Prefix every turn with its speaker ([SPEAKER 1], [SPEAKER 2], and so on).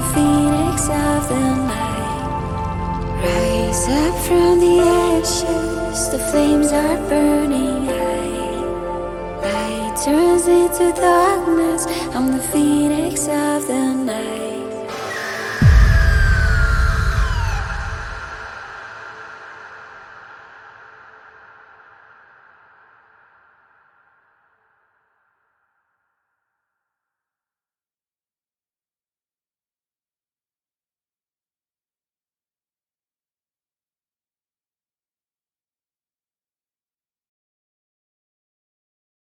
[SPEAKER 1] the phoenix of the night. Rise up from the ashes, the flames are burning high. Light turns into darkness, I'm the phoenix of the night.